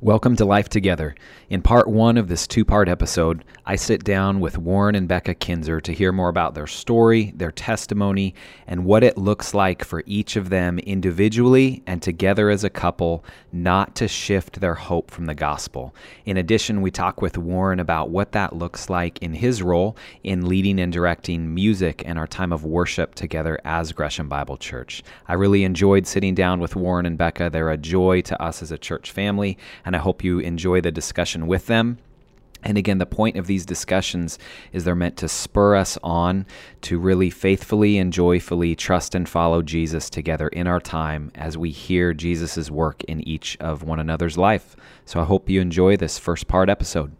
Welcome to Life Together. In part one of this two part episode, I sit down with Warren and Becca Kinser to hear more about their story, their testimony, and what it looks like for each of them individually and together as a couple not to shift their hope from the gospel. In addition, we talk with Warren about what that looks like in his role in leading and directing music and our time of worship together as Gresham Bible Church. I really enjoyed sitting down with Warren and Becca. They're a joy to us as a church family and I hope you enjoy the discussion with them. And again, the point of these discussions is they're meant to spur us on to really faithfully and joyfully trust and follow Jesus together in our time as we hear Jesus' work in each of one another's life. So I hope you enjoy this first part episode.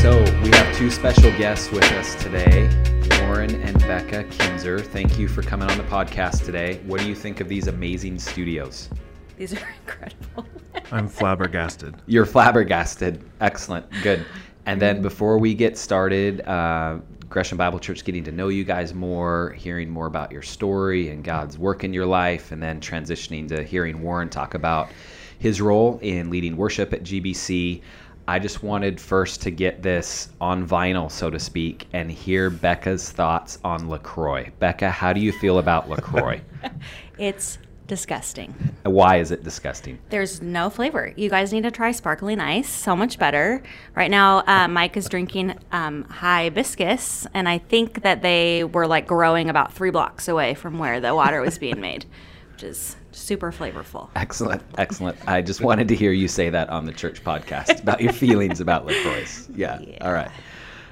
So we have two special guests with us today. Warren and Becca Kinser, thank you for coming on the podcast today. What do you think of these amazing studios? These are incredible. I'm flabbergasted. You're flabbergasted. Excellent. Good. And then before we get started, uh, Gresham Bible Church getting to know you guys more, hearing more about your story and God's work in your life, and then transitioning to hearing Warren talk about his role in leading worship at GBC. I just wanted first to get this on vinyl, so to speak, and hear Becca's thoughts on LaCroix. Becca, how do you feel about LaCroix? it's disgusting. Why is it disgusting? There's no flavor. You guys need to try sparkling ice. So much better. Right now, uh, Mike is drinking um, hibiscus, and I think that they were like growing about three blocks away from where the water was being made, which is super flavorful. Excellent, excellent. I just wanted to hear you say that on the church podcast about your feelings about LaCroix. Yeah. Yeah. All right.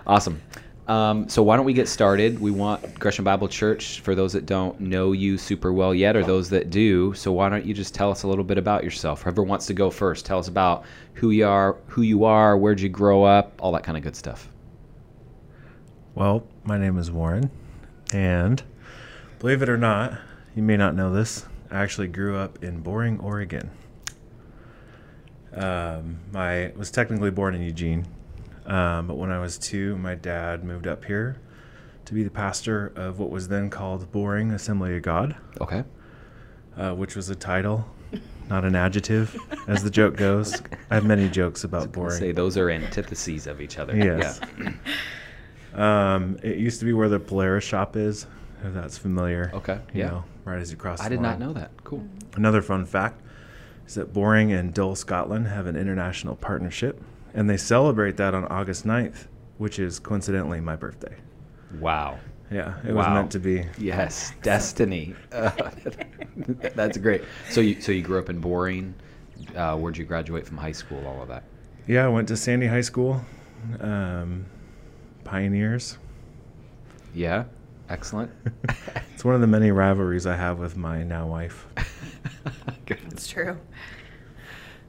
Awesome. Um, so why don't we get started? We want Gresham Bible Church for those that don't know you super well yet, or those that do. So why don't you just tell us a little bit about yourself? Whoever wants to go first, tell us about who you are, who you are, where'd you grow up, all that kind of good stuff. Well, my name is Warren, and believe it or not, you may not know this. I actually grew up in Boring, Oregon. Um, I was technically born in Eugene, um, but when I was two, my dad moved up here to be the pastor of what was then called Boring Assembly of God, Okay. uh, which was a title, not an adjective, as the joke goes. I have many jokes about Boring. Say those are antitheses of each other. Yes. Yeah. Um, it used to be where the Polaris shop is, if that's familiar. Okay, You yeah. know, right as you cross. I the did not know that. Cool. Another fun fact is that Boring and Dull, Scotland have an international partnership, and they celebrate that on August 9th, which is coincidentally my birthday. Wow. Yeah, it was meant to be. Yes, destiny. Uh, that's great. So you so you grew up in Boring. Uh, where'd you graduate from high school? All of that. Yeah, I went to Sandy High School, um, Pioneers. Yeah, excellent. It's one of the many rivalries I have with my now wife. Good. It's true.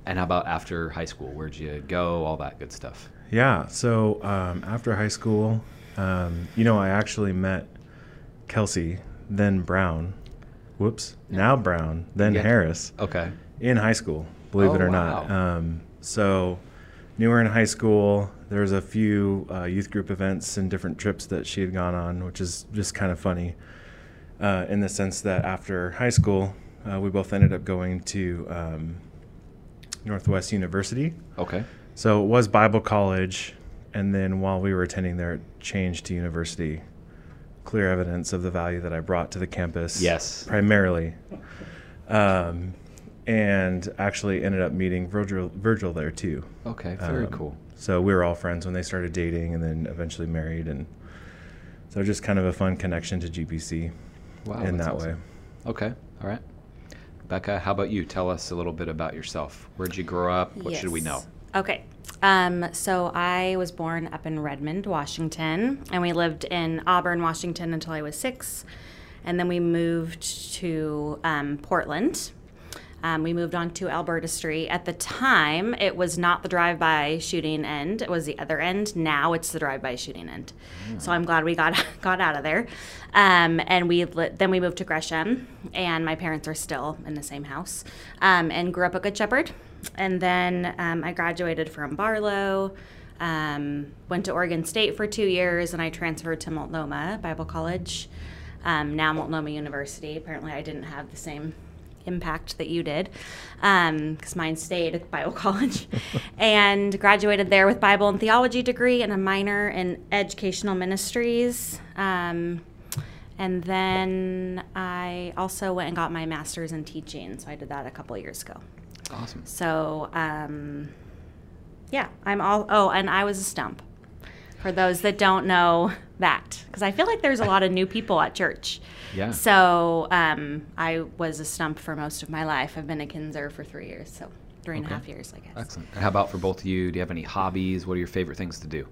And how about after high school? Where'd you go? All that good stuff. Yeah. So um, after high school, um, you know, I actually met Kelsey, then Brown. Whoops. Now Brown, then Yeah. Harris Okay. in high school. Believe Oh, it or not. Um, so knew her in high school. There was a few uh, youth group events and different trips that she had gone on, which is just kind of funny. Uh, in the sense that after high school, uh, we both ended up going to um, Northwest University. Okay. So it was Bible college, and then while we were attending there, it changed to university. Clear evidence of the value that I brought to the campus. Yes. Primarily. Um, and actually ended up meeting Virgil, Virgil there too. Okay. Very Um, cool. So we were all friends when they started dating and then eventually married. And so just kind of a fun connection to GBC Wow. in that's that awesome. way. Okay. All right. Becca, how about you? Tell us a little bit about yourself. Where'd you grow up? What should we know? Okay. Um, so I was born up in Redmond, Washington, and we lived in Auburn, Washington until I was six. And then we moved to um, Portland. Um, we moved on to Alberta Street. At the time, it was not the drive-by shooting end; it was the other end. Now it's the drive-by shooting end. So I'm glad we got got out of there. Um, and we li- then we moved to Gresham, and my parents are still in the same house. Um, and grew up at Good Shepherd. And then um, I graduated from Barlow. Um, went to Oregon State for two years, and I transferred to Multnomah Bible College. um, now Multnomah University. Apparently, I didn't have the same impact that you did because mine stayed at Bible College and graduated there with Bible and theology degree and a minor in educational ministries. Um, and then I also went and got my master's in teaching. So I did that a couple years ago. Awesome. So, um, yeah, I'm all. Oh, and I was a stump. For those that don't know that, because I feel like there's a lot of new people at church. Yeah. So um, I was a stump for most of my life. I've been a Kinser for three years, so three and a half years, I guess. Excellent. And how about for both of you? Do you have any hobbies? What are your favorite things to do?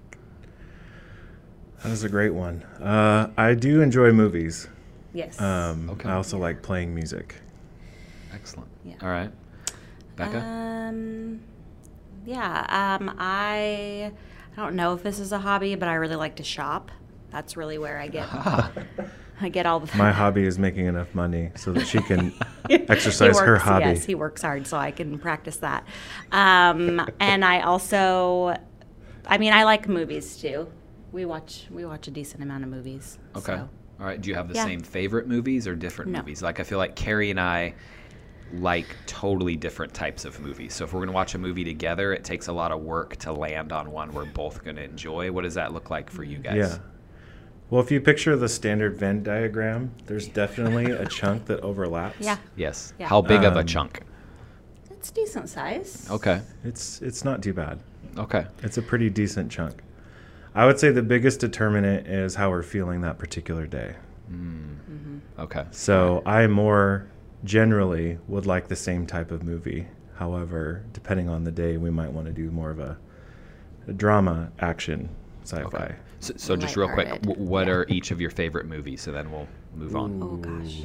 That was a great one. Uh, I do enjoy movies. Yes. Um, Okay. I also like playing music. Excellent. Yeah. All right. Becca? Um, yeah. Um, I I don't know if this is a hobby, but I really like to shop. That's really where I get I get all the My hobby is making enough money so that she can He exercise her hobby. Yes, he works hard, so I can practice that. Um, and I also, I mean, I like movies too. We watch we watch a decent amount of movies. okay. so. All right. Do you have the Yeah. same favorite movies or different No. movies? Like, I feel like Carrie and I like totally different types of movies. So if we're going to watch a movie together, it takes a lot of work to land on one we're both going to enjoy. What does that look like for you guys? Yeah. Well, if you picture the standard Venn diagram, there's definitely a chunk that overlaps. Yeah, Yes. Yeah. How big of a Um, chunk? it's decent size. Okay. It's it's not too bad. Okay. It's a pretty decent chunk. I would say the biggest determinant is how we're feeling that particular day. mm-hmm Okay. So I more generally would like the same type of movie. However, depending on the day, we might want to do more of a, a drama, action, sci-fi. Okay. So, so just real quick, w- what Yeah. are each of your favorite movies? So then we'll move on. Oh gosh.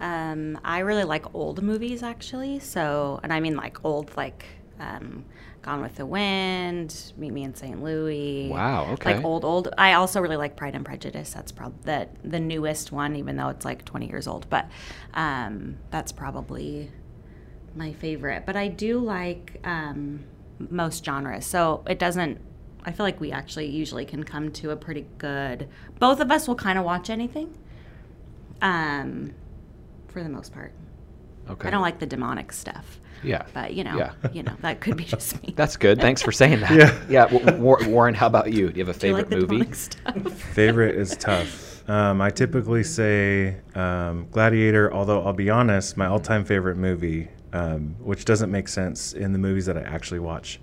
Um, I really like old movies actually. So, and I mean like old, like um, Gone with the Wind, Meet Me in St. Louis. Wow, okay. Like old, old. I also really like Pride and Prejudice. That's probably the the newest one, even though it's like 20 years old. But um, that's probably my favorite. But I do like um, most genres. So it doesn't. I feel like we actually usually can come to a pretty good. Both of us will kind of watch anything. Um, for the most part. Okay. I don't like the demonic stuff, Yeah. but you know, Yeah. you know that could be just me. That's good. Thanks for saying that. Yeah. Yeah. W- War- Warren, how about you? Do you have a Do you like favorite the movie? stuff? Favorite is tough. Um, I typically say um, Gladiator, although I'll be honest, my all-time favorite movie, um, which doesn't make sense in the movies that I actually watch,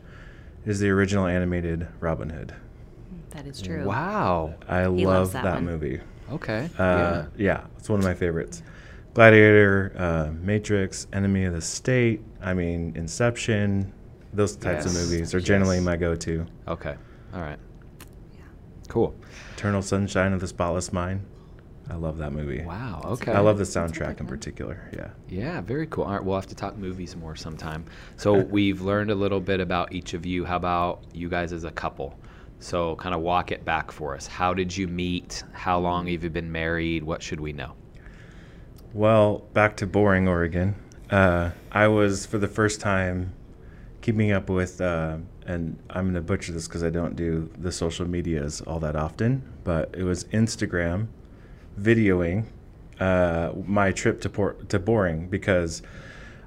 is the original animated Robin Hood. that is true. Wow. I He love loves that, that movie. Okay. Uh, yeah. it's one of my favorites. Gladiator, uh, Matrix, Enemy of the State. I mean, Inception. Those types Yes. of movies are generally Yes. my go-to. Okay. All right. Yeah. Cool. Eternal Sunshine of the Spotless Mind. I love that movie. Wow. Okay. I love the That's a good soundtrack in particular. Yeah. Yeah, very cool. All right, we'll have to talk movies more sometime. So we've learned a little bit about each of you. How about you guys as a couple? So kind of walk it back for us. How did you meet? How long have you been married? What should we know? Well, back to boring Oregon. Uh, I was for the first time keeping up with, uh, and I'm going to butcher this because I don't do the social medias all that often, but it was Instagram videoing uh, my trip to port to boring because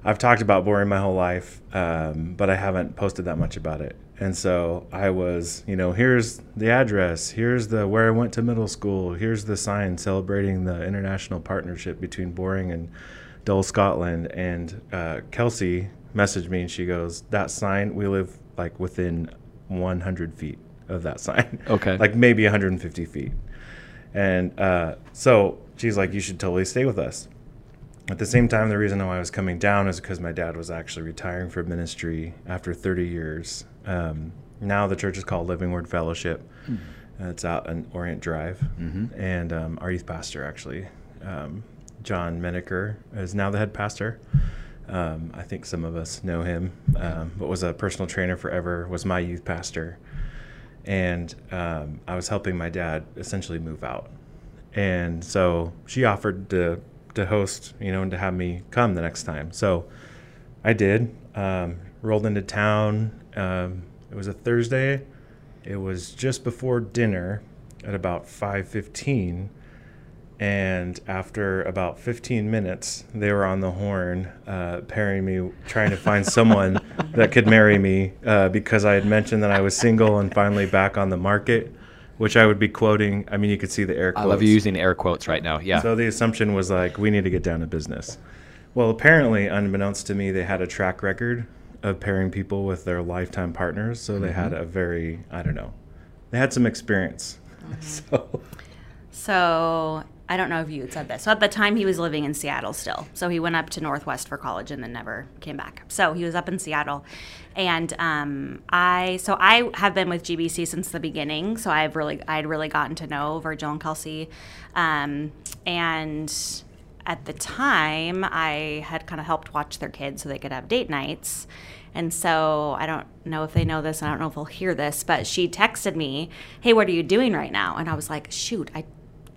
I've talked about boring my whole life, um, but I haven't posted that much about it. And so I was, you know, here's the address, here's the where I went to middle school, here's the sign celebrating the international partnership between Boring and Dull Scotland. And uh, Kelsey messaged me and she goes, "That sign, we live like within 100 feet of that sign. Okay. like maybe 150 feet." And uh, so she's like, "You should totally stay with us." At the same time, the reason why I was coming down is because my dad was actually retiring from ministry after 30 years. Um, now the church is called Living Word Fellowship. Uh, it's out on Orient Drive. Mhm. And um, our youth pastor, actually, um, John Menaker, is now the head pastor. Um, I think some of us know him, um, but was a personal trainer forever, was my youth pastor. And um, I was helping my dad essentially move out. And so she offered to, to host, you know, and to have me come the next time. So I did. Um, rolled into town. Um, it was a Thursday. It was just before dinner at about 5:15, And after about 15 minutes, they were on the horn, uh, pairing me, trying to find someone that could marry me uh, because I had mentioned that I was single and finally back on the market, which I would be quoting. I mean, you could see the air quotes. I quotes. love you using air quotes right now. Yeah. So the assumption was like, we need to get down to business. Well, apparently, unbeknownst to me, they had a track record of pairing people with their lifetime partners. So they had mm-hmm. a very, I don't know, they had some experience. Mm-hmm. So So I don't know if you had said this. So at the time, he was living in Seattle still. So he went up to Northwest for college and then never came back. So he was up in Seattle, and um, I so I have been with GBC since the beginning. So I've really I'd really gotten to know Virgil and Kelsey, um, and at the time I had kind of helped watch their kids so they could have date nights. And so I don't know if they know this. I don't know if they'll hear this, but she texted me, "Hey, what are you doing right now?" And I was like, "Shoot, I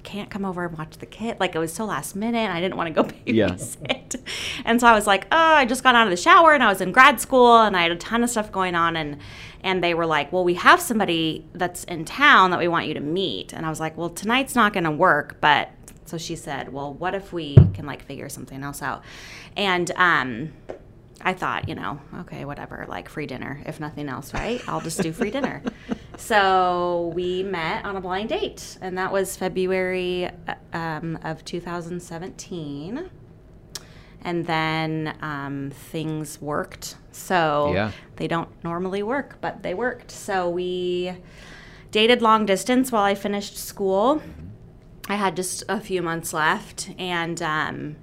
can't come over and watch the kid. Like it was so last minute. I didn't want to go Yeah. babysit. And so I was like, oh, I just got out of the shower and I was in grad school and I had a ton of stuff going on and and they were like, well, we have somebody that's in town that we want you to meet. And I was like, well, tonight's not going to work, but so she said, well, what if we can like figure something else out? And um I thought, you know, okay, whatever, like free dinner, if nothing else, right? I'll just do free dinner. So we met on a blind date, and that was February um, of 2017. And then um, things worked. So Yeah. they don't normally work, but they worked. So we dated long distance while I finished school. I had just a few months left, and um,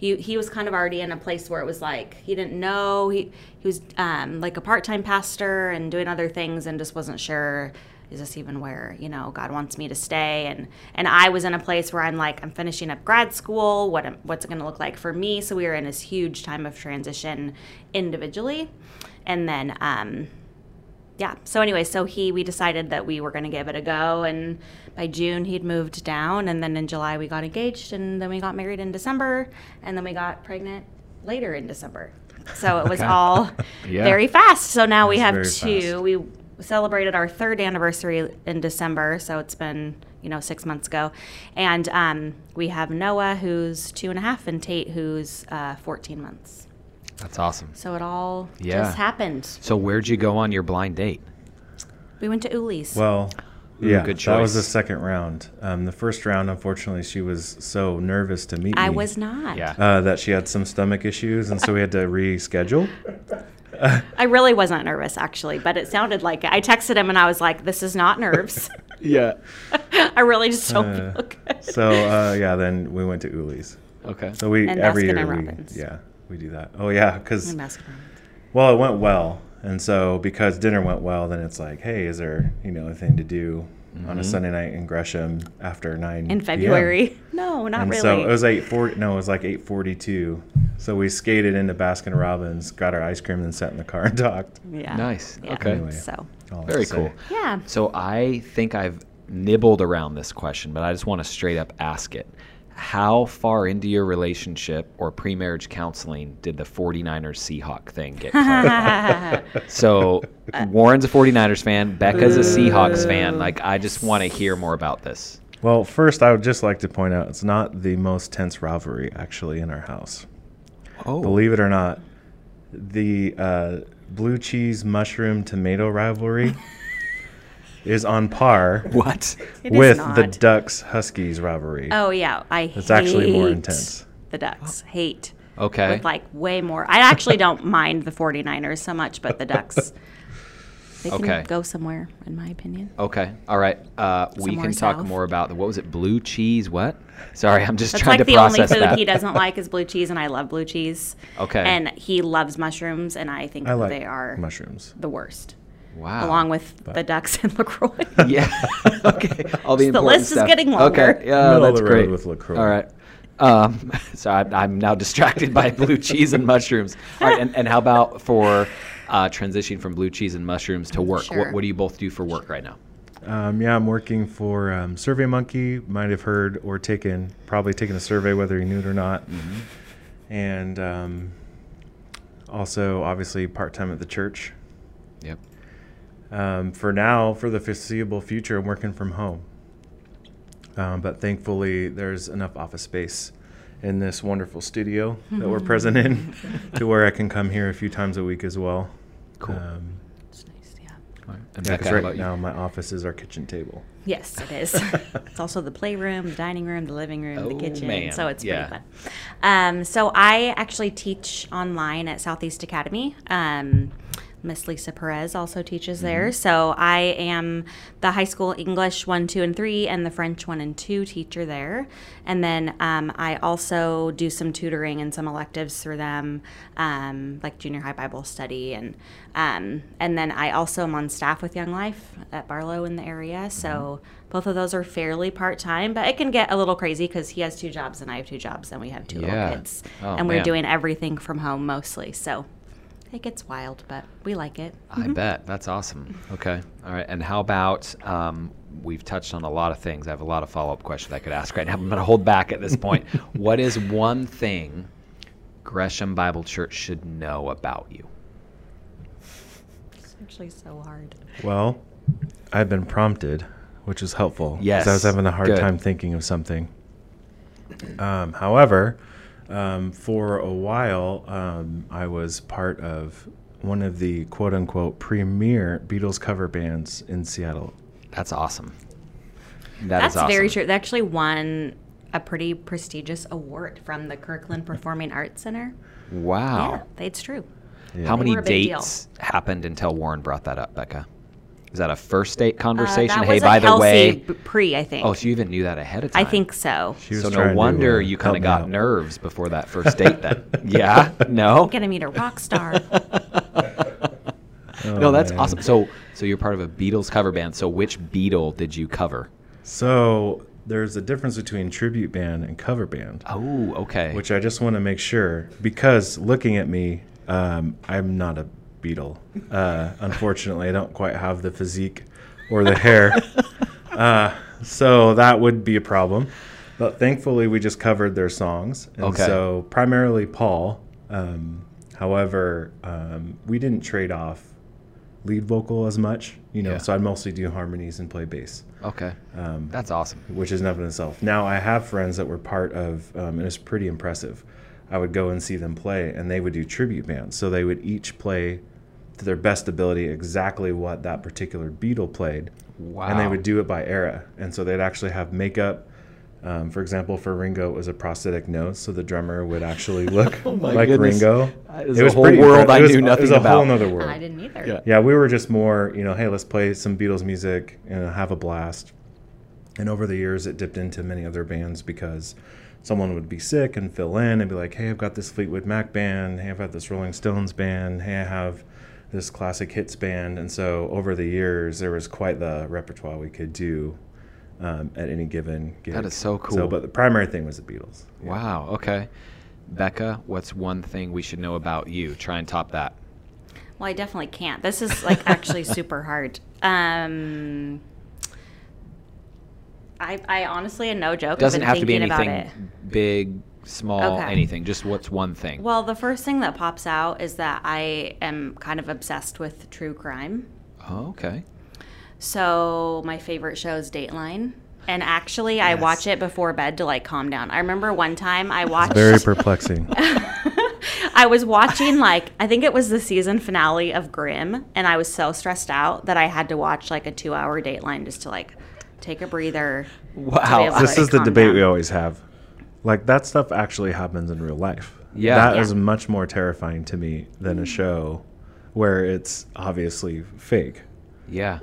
he he was kind of already in a place where it was like he didn't know he he was um, like a part time pastor and doing other things and just wasn't sure is this even where you know God wants me to stay? And and I was in a place where I'm like I'm finishing up grad school. What what's it going to look like for me? So we were in this huge time of transition individually. And then um, yeah so anyway so he we decided that we were going to give it a go and by june he'd moved down and then in july we got engaged and then we got married in december and then we got pregnant later in december so it was Okay. all Yeah. very fast so now we have two fast. we celebrated our third anniversary in december so it's been you know six months ago and um, we have noah who's two and a half and tate who's uh, 14 months That's awesome. so it all Yeah. just happened So where'd you go on your blind date? we went to uli's Well, Ooh, yeah, good that was the second round. Um, the first round, unfortunately, she was so nervous to meet me. i me was not Yeah. uh, that she had some stomach issues, and so we had to reschedule. I really wasn't nervous actually, but it sounded like it. I texted him and I was like, "This is not nerves. Yeah. I really just don't Uh, feel good." So uh, yeah, then we went to Uli's. Okay. So we And every year we yeah we do that. Oh yeah, because well it went well, and so because dinner went well, then it's like hey, is there you know a thing to do on a mm-hmm. Sunday night in Gresham after nine In PM? February? No, not And really. so it was eight forty. No, it was like eight forty-two. So we skated into Baskin Robbins, got our ice cream, and sat in the car and talked. yeah. Nice. Yeah. Okay. Anyway. So Very to say. cool. yeah. So I think I've nibbled around this question, but I just want to straight up ask it. How far into your relationship or pre-marriage counseling did the 49ers Seahawk thing get clarified? so Warren's a 49ers fan, Becca's a Seahawks fan. Like I just want to hear more about this. Well, first, I would just like to point out it's not the most tense rivalry actually in our house. Oh. Believe it or not, the uh, blue cheese mushroom tomato rivalry is on par what? With the. Ducks Huskies rivalry. Oh yeah, I. It's actually more intense. The Ducks hate Okay. with like way more. I actually don't mind the 49ers so much, but the Ducks. They can Okay. go somewhere, in my opinion. Okay. All right. Uh, we Somewhere can talk more about the what was it? Blue cheese? What? Sorry, I'm just That's trying like to process that. the only food that. he doesn't like is blue cheese, and I love blue cheese. Okay. And he loves mushrooms, and I think I like they are mushrooms. the worst, wow. along with the ducks and Lacroix. Yeah. okay. All the, The important list is getting longer. Okay. Yeah, Middle of that's the road great. with LaCroix. All right. Um, so I'm, I'm now distracted by blue cheese and mushrooms. All right. And, and how about for uh, transitioning from blue cheese and mushrooms to work? Sure. What, what do you both do for work right now? Um, yeah, I'm working for um, SurveyMonkey. Might have heard or taken, probably taken a survey, whether you knew it or not. And um, also, obviously, part time at the church. Yep. Um, for now, for the foreseeable future, I'm working from home. Um, but thankfully, there's enough office space in this wonderful studio that we're present in to where I can come here a few times a week as well. Cool. Um, It's nice, yeah. All right. And yeah, Becca, 'cause right about you? now my office is our kitchen table. Yes, it is. it's also the playroom, the dining room, the living room, Oh, the kitchen. man. So it's Yeah. pretty fun. Um, so I actually teach online at Southeast Academy. Um, Miss Lisa Perez also teaches Mm-hmm. there. So I am the high school English 1, 2, and 3, and the French 1 and 2 teacher there. And then um, I also do some tutoring and some electives through them, um, like junior high Bible study. And, um, and then I also am on staff with Young Life at Barlow in the area. So Mm-hmm. both of those are fairly part time, but it can get a little crazy because he has two jobs and I have two jobs and we have two Yeah. little kids. Oh, and we're man. doing everything from home mostly. So it gets wild, but we like it. I bet. That's awesome. Okay. All right. And how about um, we've touched on a lot of things. I have a lot of follow up questions I could ask right now. I'm going to hold back at this point. what is one thing Gresham Bible Church should know about you? It's actually so hard. Well, I've been prompted, which is helpful. 'cause Yes, I was having a hard good. time thinking of something. Um, however, um, for a while, um, I was part of one of the quote unquote premier Beatles cover bands in Seattle. That's awesome. That is That's very awesome. true. They actually won a pretty prestigious award from the Kirkland Performing Arts Center. Wow. Yeah, it's true. Yeah. How They many were deal. dates happened until Warren brought that up, Becca? Is that a first date conversation? Uh, that hey, was a by the way. pre, I think. Oh, so you even knew that ahead of time. I think so. She was so no trying to, wonder uh, you kind of got out. nerves before that first date then. yeah? No? I'm Gonna meet a rock star. Oh, no, that's man. awesome. So so you're part of a Beatles cover band. So which Beatle did you cover? So there's a difference between tribute band and cover band. Oh, okay. which I just want to make sure because looking at me, um, I'm not a Beatle. Uh, unfortunately, I don't quite have the physique or the hair, uh, so that would be a problem. But thankfully, we just covered their songs, and Okay. so primarily Paul. Um, however, um, we didn't trade off lead vocal as much, you know. Yeah. So I mostly do harmonies and play bass okay. um, That's awesome. which is enough in itself. Now I have friends that were part of, um, and it's pretty impressive. I would go and see them play, and they would do tribute bands. So they would each play to their best ability exactly what that particular Beatle played, Wow. and they would do it by era. And so they'd actually have makeup. Um, for example, for Ringo, it was a prosthetic nose, so the drummer would actually look Oh like goodness. Ringo. That is a whole world I it was, knew It was nothing a about. whole nother world. I didn't either. Yeah. Yeah, we were just more, you know, hey, let's play some Beatles music and have a blast. And over the years, it dipped into many other bands because someone would be sick and fill in and be like, hey, I've got this Fleetwood Mac band. Hey, I've got this Rolling Stones band. Hey, I have this classic hits band. And so over the years, there was quite the repertoire we could do um, at any given gig. That is so cool. So, but the primary thing was the Beatles. Yeah. Wow. Okay. Becca, what's one thing we should know about you? Try and top that. Well, I definitely can't. This is like actually super hard. Um, I, I honestly, and no joke, Doesn't have have to be thinking anything about it. big, small, Okay. anything. Just what's one thing? Well, the first thing that pops out is that I am kind of obsessed with true crime. oh, okay. So my favorite show is Dateline. And actually, I watch it before bed to like calm down. I remember one time I watched. Very perplexing. I was watching like I think it was the season finale of Grimm, and I was so stressed out that I had to watch like a two-hour Dateline just to like take a breather. Wow. able to- this is the debate down. we always have. Like that stuff actually happens in real life. Yeah. that Yeah. is much more terrifying to me than a show where it's obviously fake. Yeah.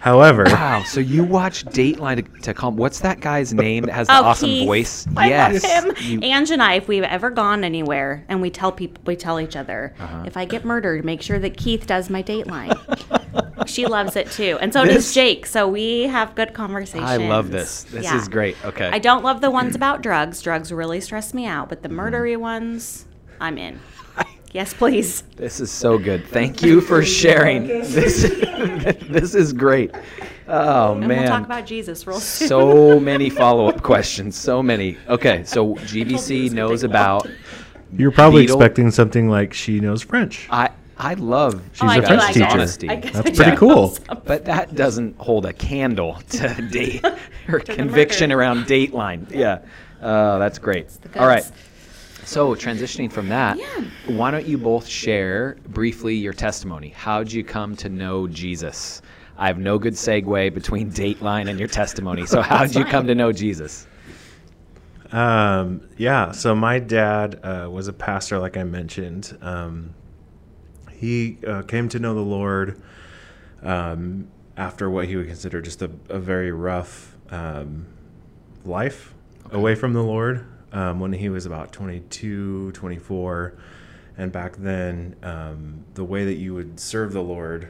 However, Wow. So you watch Dateline to, to calm. What's that guy's name that has the Oh, awesome Keith. voice? I yes. love him. You- Ange and I, if we've ever gone anywhere, and we tell people, we tell each other, Uh-huh. if I get murdered, make sure that Keith does my Dateline. she loves it too, and so This- does Jake. So we have good conversations. I love this. This Yeah. is great. Okay. I don't love the ones about drugs. Drugs really stress me out, but the murdery ones, I'm in. Yes, please. This is so good. Thank you for sharing. This this is great. Oh And man. we'll talk about Jesus real soon. so many follow-up questions. So many. Okay, so GBC knows about you're probably Beatle- expecting something like she knows French. I I love She's Oh, a I do, French I teacher. honesty. That's pretty do cool. But that doesn't hold a candle to date her conviction murder. around Dateline. Yeah, uh, that's great. All right. So transitioning from that, why don't you both share briefly your testimony? How'd you come to know Jesus? I have no good segue between Dateline and your testimony. So how'd you come to know Jesus? Um, yeah, so my dad uh, was a pastor, like I mentioned. Um, he uh, came to know the Lord um, after what he would consider just a, a very rough um, life away from the Lord um, when he was about 22, 24. And back then, um, the way that you would serve the Lord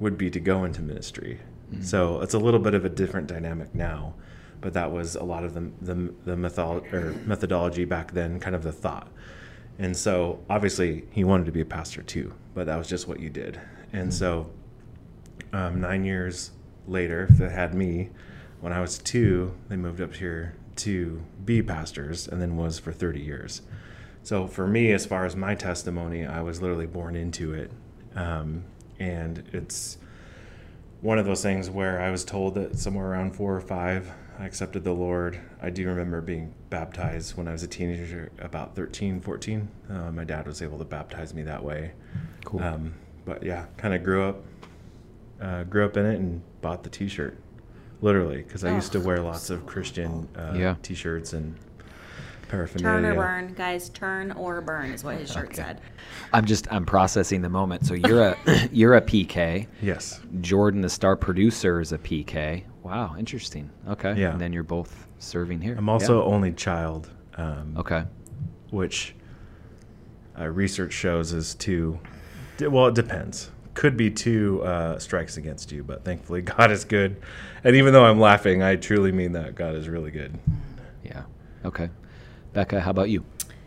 would be to go into ministry. So it's a little bit of a different dynamic now, but that was a lot of the the, the method, or methodology back then, kind of the thought. And so obviously he wanted to be a pastor too, but that was just what you did. And so um, nine years later, they had me. When I was two, they moved up here to be pastors, and then was for 30 years. So for me, as far as my testimony, I was literally born into it, um, and it's one of those things where I was told that somewhere around four or five, I accepted the Lord. I do remember being baptized when I was a teenager, about 13, 14. Uh, my dad was able to baptize me that way. Cool. Um, but yeah, kind of grew up, uh, grew up in it, and bought the T-shirt, literally, because I used to Oh, wear lots of Christian uh, Yeah. T-shirts and paraphernalia. Turn or burn, guys. Turn or burn is what his shirt Okay. said. I'm just I'm processing the moment. So you're a you're a PK. Yes. Jordan, the star producer, is a PK. Wow, interesting. Okay. Yeah. And then you're both serving here. I'm also only child. Um, Okay. which uh, research shows is two. Well, it depends. Could be two uh, strikes against you, but thankfully God is good. And even though I'm laughing, I truly mean that God is really good. Yeah. Okay. Becca, how about you?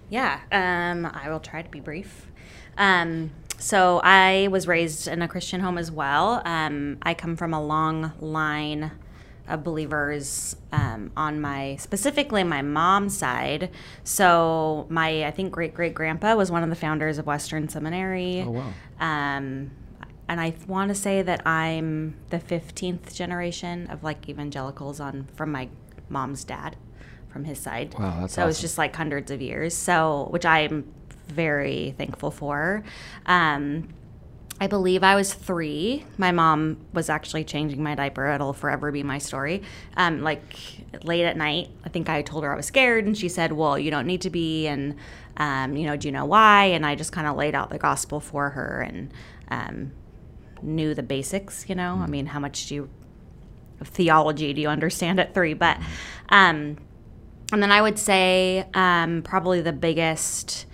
Yeah, um, I will try to be brief. Um, so I was raised in a Christian home as well. Um, I come from a long line of believers um, on my specifically my mom's side. So my I think great great grandpa was one of the founders of Western Seminary. Oh, wow. Um, and I want to say that I'm the 15th generation of like evangelicals on from my mom's dad, from his side. Wow, that's so it's just like hundreds of years. So which I'm very thankful for. Um, I believe I was three. My mom was actually changing my diaper. It'll forever be my story. Um, like late at night, I think I told her I was scared, and she said, "Well, you don't need to be." And um, you know, do you know why? And I just kind of laid out the gospel for her and um, knew the basics. You know, I mean, how much do you theology do you understand at three? But um, and then I would say um, probably the biggest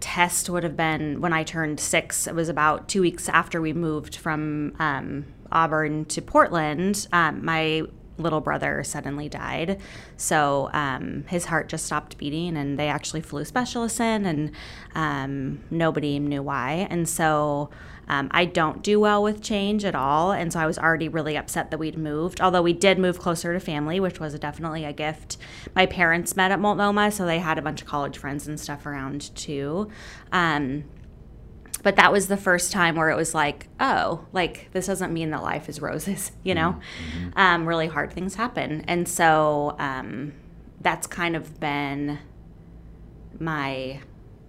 test would have been when I turned six. It was about two weeks after we moved from um, Auburn to Portland. Um, my little brother suddenly died. So um, his heart just stopped beating, and they actually flew specialists in, and um, nobody knew why. And so um, I don't do well with change at all. And so I was already really upset that we'd moved, although we did move closer to family, which was definitely a gift. My parents met at Multnomah, so they had a bunch of college friends and stuff around too. Um, but that was the first time where it was like, oh, like this doesn't mean that life is roses, you know? Um, really hard things happen. And so um, that's kind of been my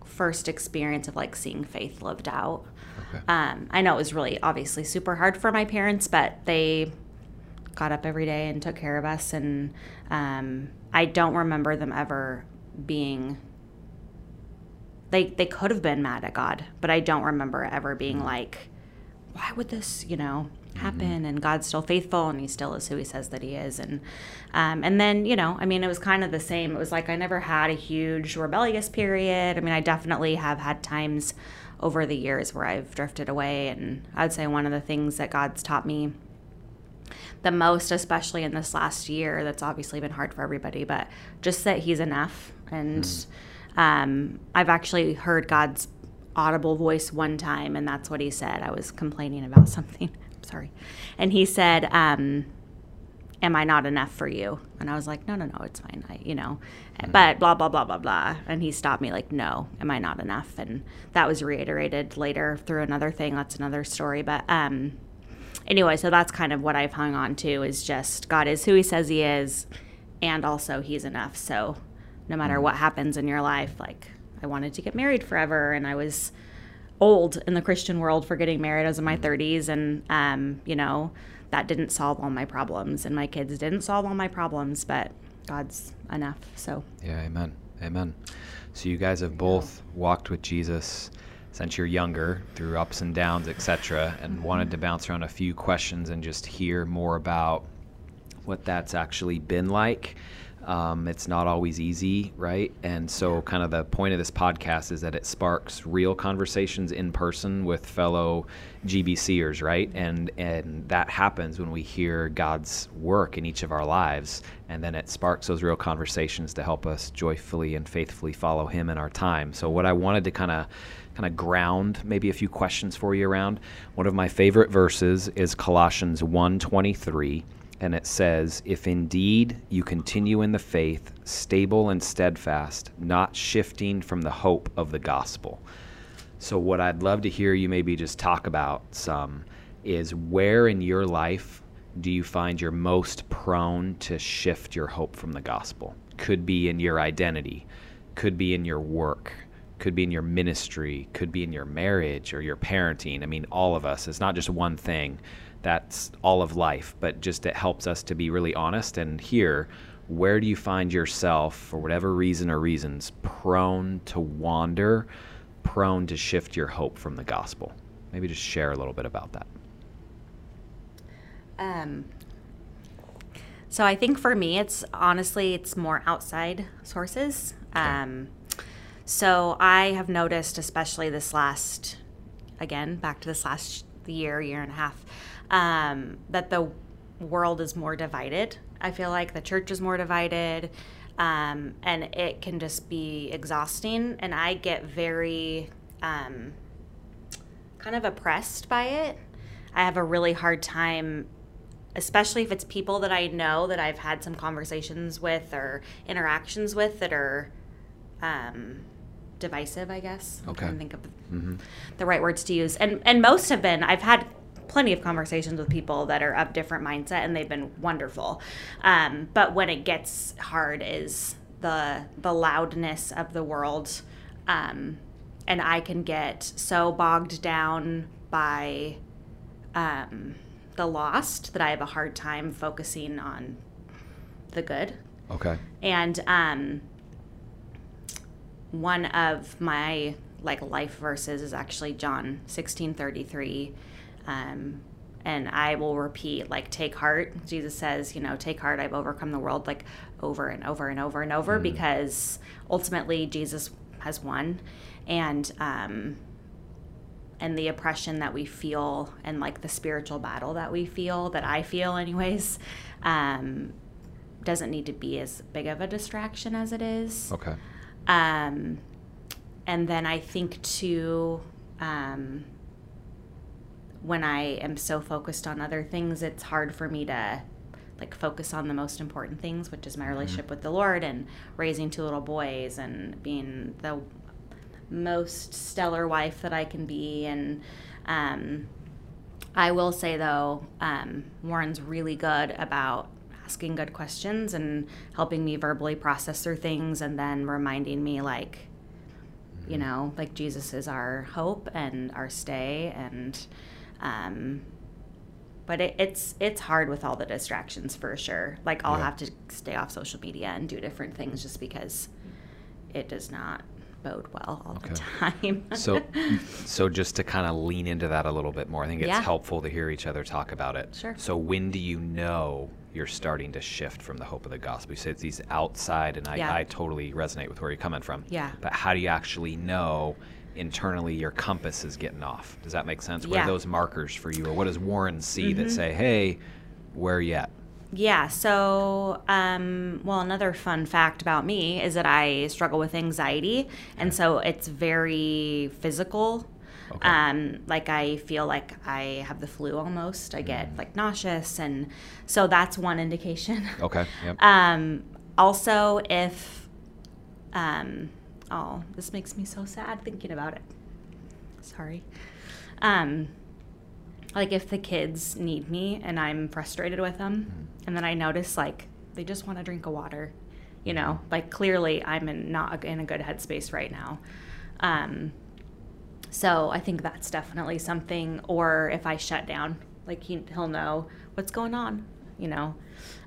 first experience of like seeing faith lived out. Okay. Um, I know it was really obviously super hard for my parents, but they got up every day and took care of us. And um, I don't remember them ever being. They they could have been mad at God, but I don't remember ever being like, why would this, you know, happen? And God's still faithful, and He still is who He says that He is. And um, and then you know, I mean, it was kind of the same. It was like I never had a huge rebellious period. I mean, I definitely have had times over the years where I've drifted away, and I'd say one of the things that God's taught me the most, especially in this last year, that's obviously been hard for everybody, but just that He's enough. And um, I've actually heard God's audible voice one time, and that's what He said. I was complaining about something. Sorry. And He said, um, am I not enough for you? And I was like, no, no, no, it's fine. I, you know, but blah, blah, blah, blah, blah. And he stopped me like, no, am I not enough? And that was reiterated later through another thing. That's another story. But, um, anyway, so that's kind of what I've hung on to is just God is who he says he is. And also he's enough. So no matter what happens in your life, like I wanted to get married forever. And I was old in the Christian world for getting married. I was in my 30s. And, um, you know, that didn't solve all my problems, and my kids didn't solve all my problems, but God's enough. So, yeah, amen. Amen. So, you guys have both walked with Jesus since you're younger through ups and downs, etc., and mm-hmm. wanted to bounce around a few questions and just hear more about what that's actually been like um, it's not always easy, right? And so, kind of the point of this podcast is that it sparks real conversations in person with fellow GBCers, right? And and that happens when we hear God's work in each of our lives, and then it sparks those real conversations to help us joyfully and faithfully follow Him in our time. So, what I wanted to kind of kind of ground maybe a few questions for you around one of my favorite verses is Colossians 1:23 and it says, If indeed you continue in the faith, stable and steadfast, not shifting from the hope of the gospel. So, what I'd love to hear you maybe just talk about some is where in your life do you find you're most prone to shift your hope from the gospel? Could be in your identity, could be in your work, could be in your ministry, could be in your marriage or your parenting. I mean, all of us. It's not just one thing that's all of life, but just it helps us to be really honest and hear where do you find yourself, for whatever reason or reasons, prone to wander, prone to shift your hope from the gospel? Maybe just share a little bit about that. Um, so I think for me, it's honestly, it's more outside sources. Um, so I have noticed, especially this last, again, back to this last year, year and a half, um, that the world is more divided. I feel like the church is more divided, um, and it can just be exhausting. And I get very um, kind of oppressed by it. I have a really hard time, especially if it's people that I know that I've had some conversations with or interactions with that are um, divisive. I guess. Okay. I can think of mm-hmm. the right words to use, and and most have been. I've had plenty of conversations with people that are of different mindset and they've been wonderful. Um, but when it gets hard is the the loudness of the world um, and i can get so bogged down by um, the lost that i have a hard time focusing on the good. Okay. And um, one of my like life verses is actually john 16 33 um, and I will repeat, like, take heart. Jesus says, you know, take heart, I've overcome the world, like, over and over and over and over, mm. because ultimately Jesus has won. And, um, and the oppression that we feel and like the spiritual battle that we feel that i feel anyways um, doesn't need to be as big of a distraction as it is okay um, and then i think too um, when I am so focused on other things, it's hard for me to like focus on the most important things, which is my mm-hmm. relationship mm-hmm. with the Lord and raising two little boys and being the most stellar wife that I can be. And um, I will say though, um, Warren's really good about asking good questions and helping me verbally process through things, and then reminding me like. You mm-hmm. know, like Jesus is our hope and our stay, and um, but it, it's it's hard with all the distractions for sure. Like I'll yeah. have to stay off social media and do different things just because it does not bode well all okay. the time. so, so just to kind of lean into that a little bit more, I think it's yeah. helpful to hear each other talk about it. Sure. So when do you know you're starting to shift from the hope of the gospel? You say it's these outside, and I, yeah. I totally resonate with where you're coming from. Yeah. But how do you actually know internally your compass is getting off. Does that make sense? What yeah. are those markers for you, or what does Warren see mm-hmm. that say, "Hey, where at?" Yeah. So, um, well, another fun fact about me is that I struggle with anxiety, and so it's very physical. Okay. Um, like I feel like I have the flu almost. I get Mm. like nauseous, and so that's one indication. Okay. Yep. Um, also, if, um, oh, this makes me so sad thinking about it. Sorry. Um, like if the kids need me and I'm frustrated with them, and then I notice like they just want to drink a water, you know, like clearly I'm in not in a good headspace right now. Um, so I think that's definitely something. Or if I shut down, like he, he'll know what's going on, you know.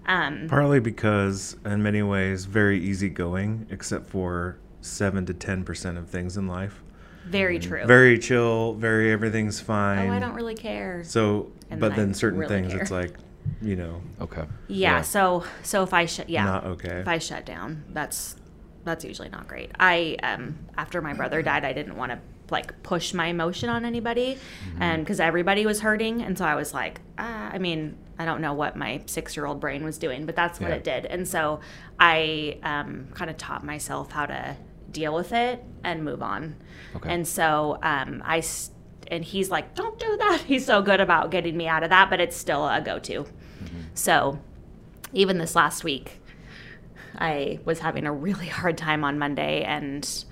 Um, Partly because, in many ways, very easygoing, except for seven to ten percent of things in life. very true. Very chill. Very everything's fine. oh, I don't really care. So, And but then then certain really things, care. it's like, you know, okay. Yeah, Yeah. So so if I shut yeah not okay. if I shut down, that's that's usually not great. I um after my brother died, I didn't want to like push my emotion on anybody, and because everybody was hurting, and so I was like, ah, I mean, I don't know what my six year old brain was doing, but that's what Yeah. it did, and so I um kind of taught myself how to deal with it and move on, Okay. and so um I. and he's like, "Don't do that." He's so good about getting me out of that, but it's still a go-to. So, even this last week, I was having a really hard time on Monday, and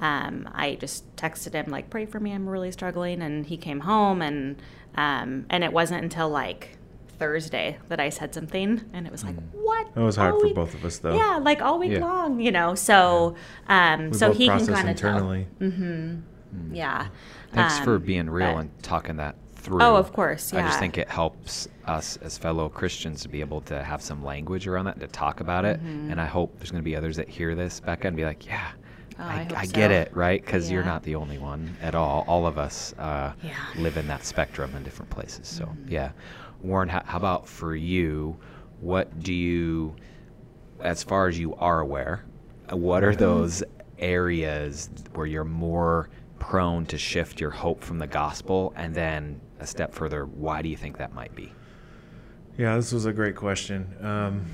um, I just texted him like, "Pray for me, I'm really struggling." And he came home, and um, and it wasn't until like Thursday that I said something, and it was like, "What?" That was hard All for week- both of us, though. Yeah, like all week Yeah. long, you know. So, um, We so both he can kind of tell. internally. Yeah. Thanks for Um, being real but- and talking that through. Oh, of course, Yeah. I just think it helps us as fellow Christians to be able to have some language around that, to talk about it. And I hope there's going to be others that hear this, Becca, and be like, yeah, Oh, I, I hope I get so. it, right? Because you're not the only one at all. All of us uh, Yeah. live in that spectrum in different places. So, yeah. Warren, how, how about for you? What do you, as far as you are aware, uh, what are those areas where you're more prone to shift your hope from the gospel? And then a step further, why do you think that might be? Yeah, this was a great question. Um,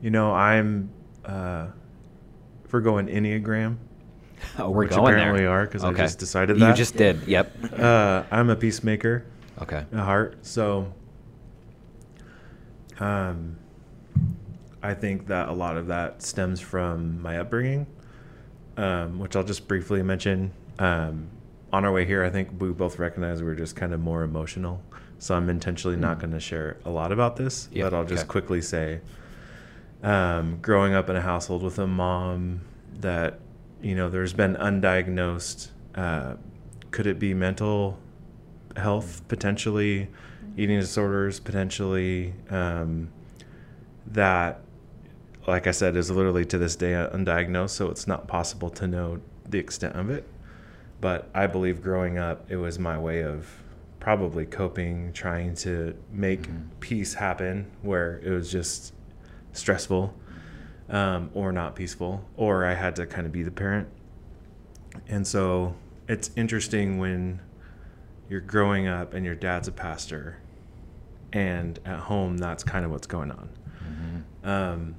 you know, I'm uh, if we're going Enneagram, Oh, we're which going apparently there. are because I Okay. just decided that You just did. Yep. Uh, I'm a peacemaker Okay. at heart, so um, I think that a lot of that stems from my upbringing, um, which I'll just briefly mention. Um, on our way here, I think we both recognize we are just kind of more emotional. So I'm intentionally not going to share a lot about this, Yep, but I'll just okay. quickly say um, growing up in a household with a mom that, you know, there's been undiagnosed, uh, could it be mental health potentially, eating disorders potentially, um, that, like I said, is literally to this day undiagnosed, so it's not possible to know the extent of it. But I believe growing up, it was my way of probably coping, trying to make peace happen where it was just stressful um, or not peaceful, or I had to kind of be the parent. And so it's interesting when you're growing up and your dad's a pastor, and at home, that's kind of what's going on. Um,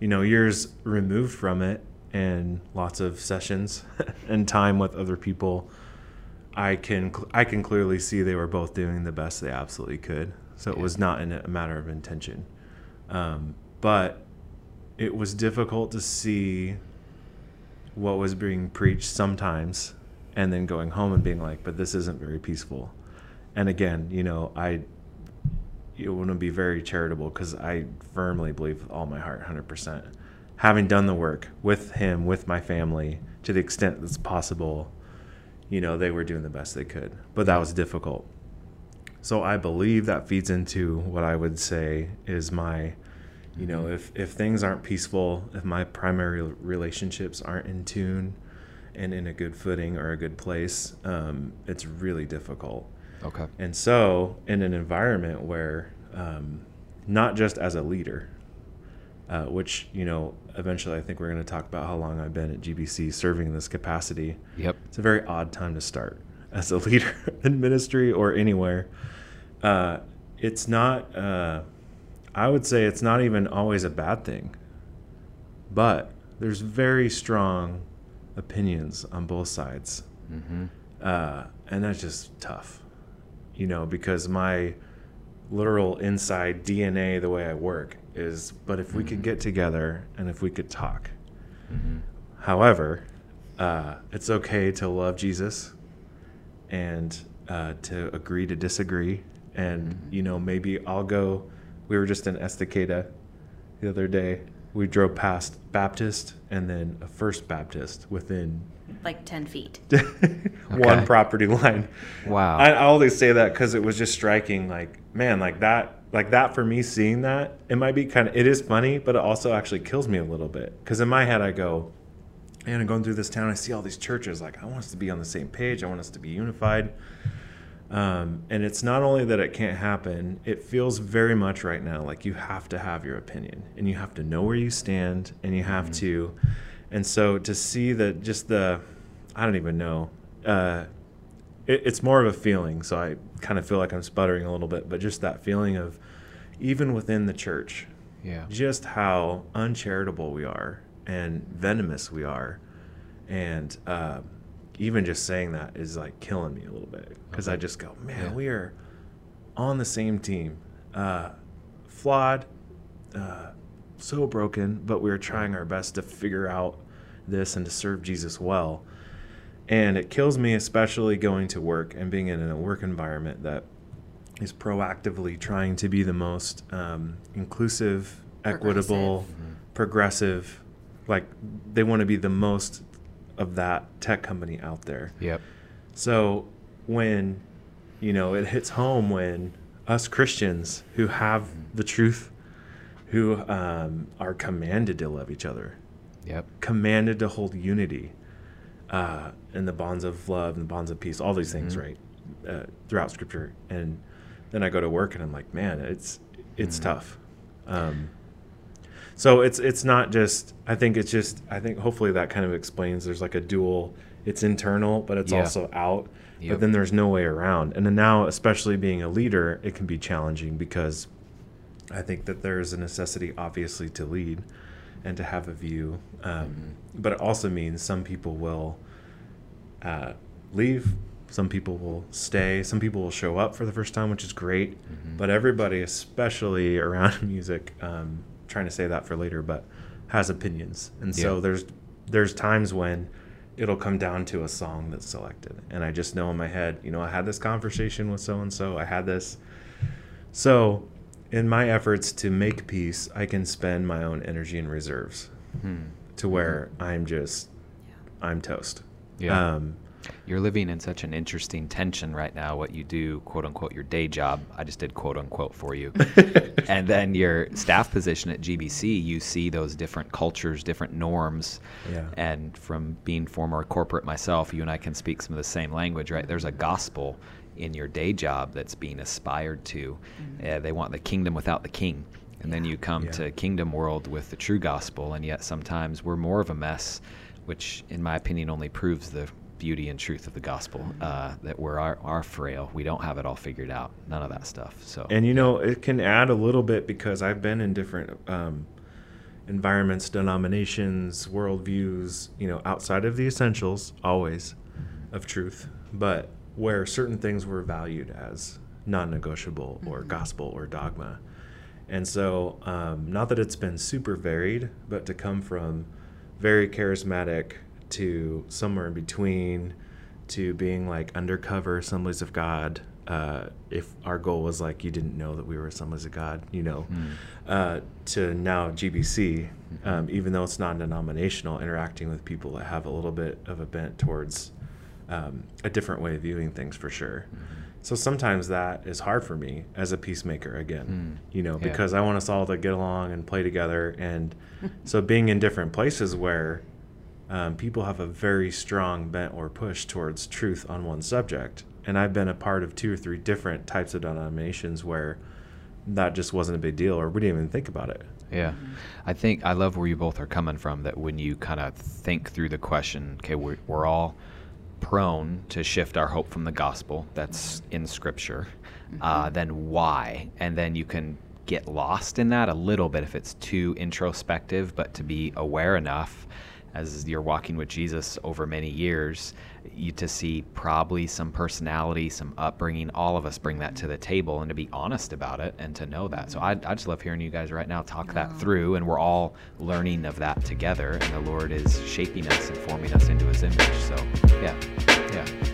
you know, years removed from it and lots of sessions and time with other people, I can I can clearly see they were both doing the best they absolutely could. So it was not in a matter of intention, um, but it was difficult to see what was being preached sometimes, and then going home and being like, "But this isn't very peaceful." And again, you know, I you want to be very charitable because I firmly believe with all my heart, hundred percent. Having done the work with him, with my family, to the extent that's possible, you know, they were doing the best they could, but that was difficult. So I believe that feeds into what I would say is my, you know, mm-hmm. if if things aren't peaceful, if my primary relationships aren't in tune, and in a good footing or a good place, um, it's really difficult. Okay. And so, in an environment where, um, not just as a leader, uh, which, you know, eventually I think we're going to talk about how long I've been at GBC serving in this capacity. Yep. It's a very odd time to start as a leader in ministry or anywhere. Uh, it's not, uh, I would say it's not even always a bad thing, but there's very strong opinions on both sides. Mm-hmm. Uh, and that's just tough, you know, because my literal inside DNA, the way I work, is but if we could get together and if we could talk. Mm-hmm. However, uh, it's okay to love Jesus and uh, to agree to disagree. And, you know, maybe I'll go. We were just in Estacada the other day. We drove past Baptist and then a First Baptist within Like 10 feet. one Okay. property line. Wow. I, I always say that because it was just striking. Like, man, like that, like that for me, seeing that, it might be kind of, it is funny, but it also actually kills me a little bit. Because in my head, I go, man, I'm going through this town, I see all these churches. Like, I want us to be on the same page, I want us to be unified. Um, and it's not only that it can't happen, it feels very much right now like you have to have your opinion and you have to know where you stand and you have to. And so to see that just the, I don't even know, uh, it, it's more of a feeling. So I kind of feel like I'm sputtering a little bit, but just that feeling of even within the church, yeah. just how uncharitable we are and venomous we are. And uh, even just saying that is like killing me a little bit because I just go, man, Yeah. we are on the same team. Uh, flawed, uh, so broken, but we are trying our best to figure out this and to serve Jesus well. And it kills me, especially going to work and being in a work environment that is proactively trying to be the most um, inclusive, equitable, progressive. Like they want to be the most of that tech company out there. Yep. So when you know it hits home when us Christians who have the truth, who um, are commanded to love each other, Yep. commanded to hold unity uh, in the bonds of love and the bonds of peace, all these things, Mhm. right, uh, throughout Scripture. And then I go to work and I'm like, man, it's it's Mhm. tough. Um, so it's it's not just. I think it's just. I think hopefully that kind of explains. There's like a dual. It's internal, but it's Yeah. also out. Yep. But then there's no way around. And then now, especially being a leader, it can be challenging because I think that there is a necessity, obviously, to lead and to have a view. Um, Mm-hmm. But it also means some people will uh, leave, some people will stay, some people will show up for the first time, which is great. Mhm. But everybody, especially around music, um, trying to say that for later, but has opinions. And so Yeah. there's there's times when it'll come down to a song that's selected, and I just know in my head, you know, I had this conversation with so and so, I had this. So, in my efforts to make peace, I can spend my own energy and reserves Hmm. to where I'm just I'm toast. Yeah. Um, You're living in such an interesting tension right now. What you do, quote unquote, your day job. I just did quote unquote for you. and then your staff position at GBC, you see those different cultures, different norms. Yeah. And from being former corporate myself, you and I can speak some of the same language, right? There's a gospel in your day job that's being aspired to. Uh, they want the kingdom without the king. And then you come Yeah. to kingdom world with the true gospel, and yet sometimes we're more of a mess, which, in my opinion, only proves the beauty and truth of the gospel. Uh, that we're our, are frail. We don't have it all figured out. None of that stuff. So And you know, it can add a little bit because I've been in different um, environments, denominations, worldviews, you know, outside of the essentials, always, of truth, but where certain things were valued as non negotiable or gospel or dogma. And so, um, not that it's been super varied, but to come from very charismatic to somewhere in between to being like undercover assemblies of God. Uh, if our goal was like you didn't know that we were assemblies of God, you know, uh, to now GBC, um, even though it's non-denominational, interacting with people that have a little bit of a bent towards um, a different way of viewing things for sure. So sometimes that is hard for me as a peacemaker again, Mm. you know, Yeah. because I want us all to get along and play together. And so being in different places where um, people have a very strong bent or push towards truth on one subject. And I've been a part of two or three different types of denominations where that just wasn't a big deal or we didn't even think about it. Yeah. I think I love where you both are coming from that when you kind of think through the question, okay, we're, we're all prone to shift our hope from the gospel that's in scripture, uh, then why? And then you can get lost in that a little bit if it's too introspective, but to be aware enough as you're walking with Jesus over many years, you to see probably some personality, some upbringing. All of us bring that to the table, and to be honest about it, and to know that. So I, I just love hearing you guys right now talk that through, and we're all learning of that together, and the Lord is shaping us and forming us into His image. So yeah, yeah.